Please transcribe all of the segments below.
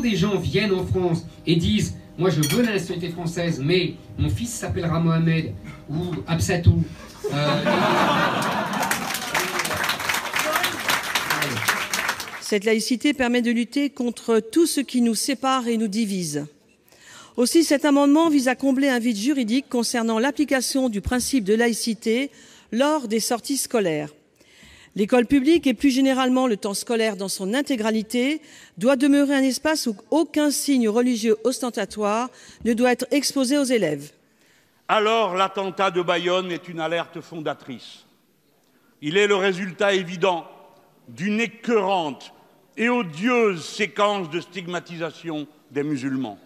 quand des gens viennent en France et disent Moi je veux la nationalité française, mais mon fils s'appellera Mohamed ou Absatou. euh, Cette laïcité permet de lutter contre tout ce qui nous sépare et nous divise. Aussi, cet amendement vise à combler un vide juridique concernant l'application du principe de laïcité lors des sorties scolaires. L'école publique et plus généralement le temps scolaire dans son intégralité doit demeurer un espace où aucun signe religieux ostentatoire ne doit être exposé aux élèves. Alors l'attentat de Bayonne est une alerte fondatrice. Il est le résultat évident d'une écœurante et odieuse séquence de stigmatisation des musulmans.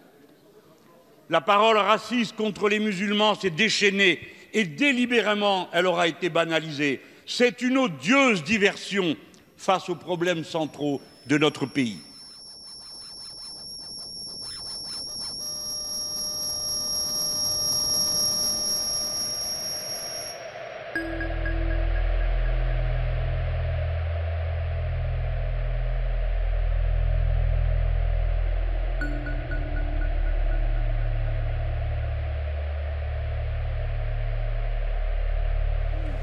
La parole raciste contre les musulmans s'est déchaînée et délibérément elle aura été banalisée. C'est une odieuse diversion face aux problèmes centraux de notre pays.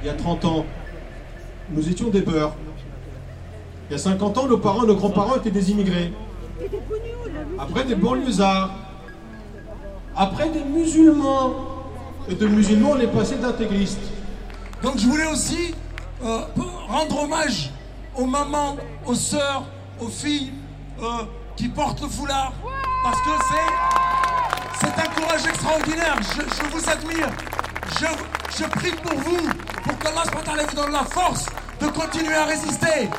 Il y a 30 ans, nous étions des beurs. Il y a 50 ans, nos parents, nos grands-parents étaient des immigrés. Après des banlieusards. Après des musulmans. Et de musulmans, on est passé d'intégristes. Donc je voulais aussi euh, rendre hommage aux mamans, aux sœurs, aux filles euh, qui portent le foulard. Parce que c'est, un courage extraordinaire. Je vous admire. Je, prie pour vous, pour qu'Allah subhanahu vous donne la force de continuer à résister.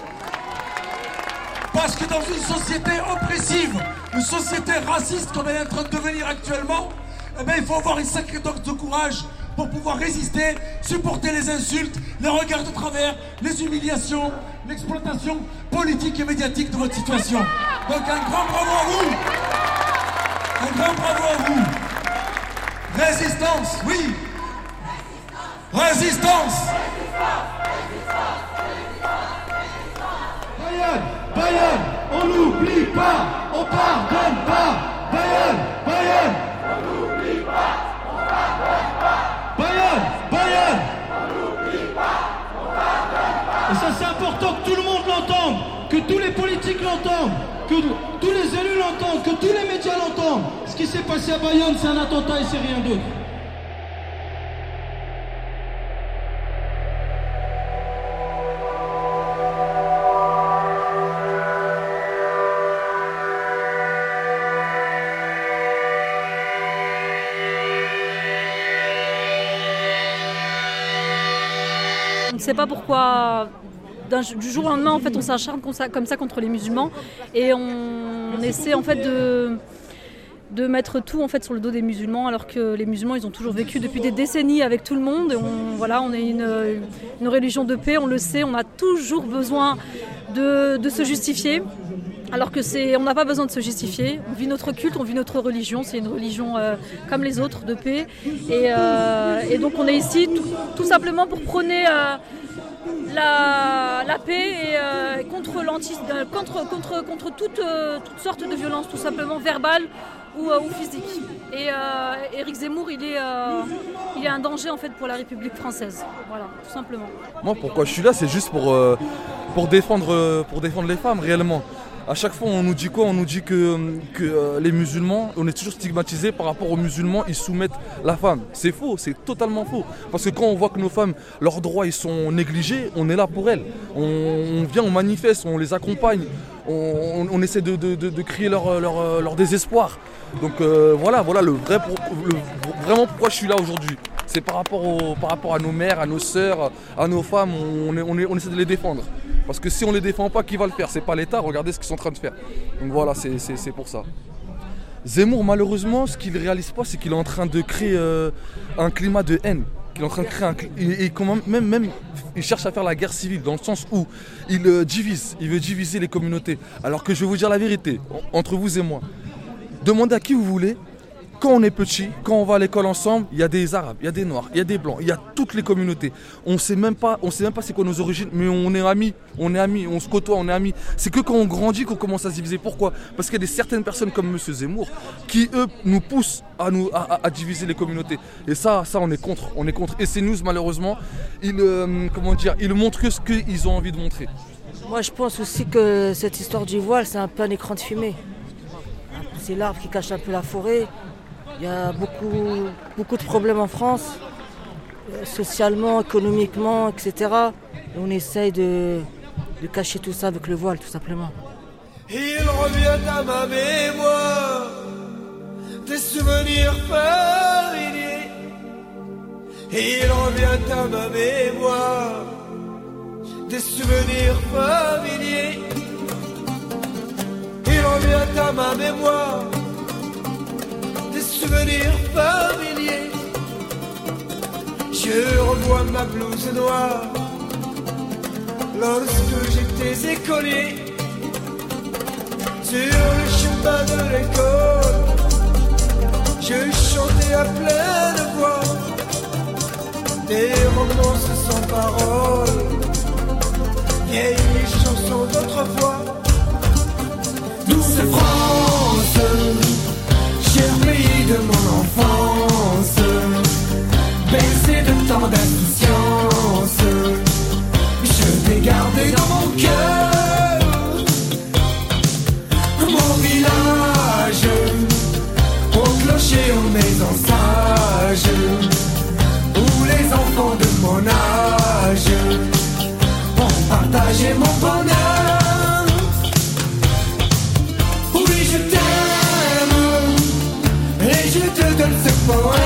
Parce que dans une société oppressive, une société raciste qu'on est en train de devenir actuellement, eh bien, il faut avoir une sacrée dose de courage pour pouvoir résister, supporter les insultes, les regards de travers, les humiliations, l'exploitation politique et médiatique de votre situation. Donc un grand bravo à vous Un grand bravo à vous Résistance, oui Résistance Bayonne, Bayonne, on n'oublie pas, on pardonne pas. Bayonne, Bayonne, on n'oublie pas, on pardonne pas. Bayonne, Bayonne, on n'oublie pas, on pardonne pas. Et ça c'est important que tout le monde l'entende, que tous les politiques l'entendent, que tous les élus l'entendent, que tous les médias l'entendent. Ce qui s'est passé à Bayonne, c'est un attentat et c'est rien d'autre. Sait pas pourquoi du jour au lendemain en fait on s'acharne comme ça, contre les musulmans et on, essaie en fait de mettre tout en fait sur le dos des musulmans alors que les musulmans ils ont toujours vécu depuis des décennies avec tout le monde et on voilà on est une, religion de paix on le sait on a toujours besoin de se justifier alors que c'est, on n'a pas besoin de se justifier. On vit notre culte, on vit notre religion. C'est une religion euh, comme les autres de paix. Et, euh, donc on est ici tout, simplement pour prôner euh, la, la paix et contre, contre, contre, contre toute, toutes sortes de violences, tout simplement verbales ou, ou physiques. Et Éric Zemmour, il est, il est un danger en fait pour la République française. Voilà, tout simplement. Moi, pourquoi je suis là, c'est juste pour, pour, défendre, pour défendre les femmes réellement. À chaque fois, on nous dit quoi? On nous dit que, euh, les musulmans, on est toujours stigmatisés par rapport aux musulmans, ils soumettent la femme. C'est faux, c'est totalement faux. Parce que quand on voit que nos femmes, leurs droits, ils sont négligés, on est là pour elles. On, vient, on manifeste, on les accompagne, on, essaie de, crier leur, désespoir. Donc euh, voilà, voilà le vrai, vraiment pourquoi je suis là aujourd'hui. C'est par rapport, à nos mères, à nos sœurs, à nos femmes, on essaie de les défendre. Parce que si on les défend pas, qui va le faire? C'est pas l'État, regardez ce qu'ils sont en train de faire. Donc voilà, c'est- pour ça. Zemmour, malheureusement, ce qu'il ne réalise pas, c'est qu'il est en train de créer euh, un climat de haine. Qu'il est en train de créer un même, il cherche à faire la guerre civile dans le sens où il euh, divise, il veut diviser les communautés. Alors que je vais vous dire la vérité, en- entre vous et moi. Demandez à qui vous voulez, quand on est petit, quand on va à l'école ensemble, il y a des Arabes, il y a des Noirs, il y a des Blancs, il y a toutes les communautés. On sait même pas, on sait même pas c'est quoi nos origines, mais on est amis, on est amis, on se côtoie, on est amis. C'est que quand on grandit qu'on commence à se diviser. Pourquoi? Parce qu'il y a des certaines personnes comme Monsieur Zemmour qui eux nous poussent à diviser les communautés. Et ça, ça on est contre, on est contre. Et ces news malheureusement, ils euh, ils montrent que ce qu'ils ont envie de montrer. Moi, je pense aussi que cette histoire du voile, c'est un peu un écran de fumée. C'est l'arbre qui cache un peu la forêt. Il y a beaucoup, beaucoup de problèmes en France, euh, socialement, économiquement, etc. Et on essaye de, de cacher tout ça avec le voile, tout simplement. Il revient à ma mémoire des souvenirs familiers. Il revient à ma mémoire des souvenirs familiers. Il revient à ma mémoire souvenirs familiers. Je revois ma blouse noire lorsque j'étais écolier sur le chemin de l'école. Je chantais à pleine voix des romances sans parole vieilles chansons d'autrefois. France, de mon enfance, bercé de tant d'insouciance, je t'ai gardé dans mon cœur, mon village, au clocher aux maisons sages, où les enfants de mon âge ont partagé mon bonheur. del separate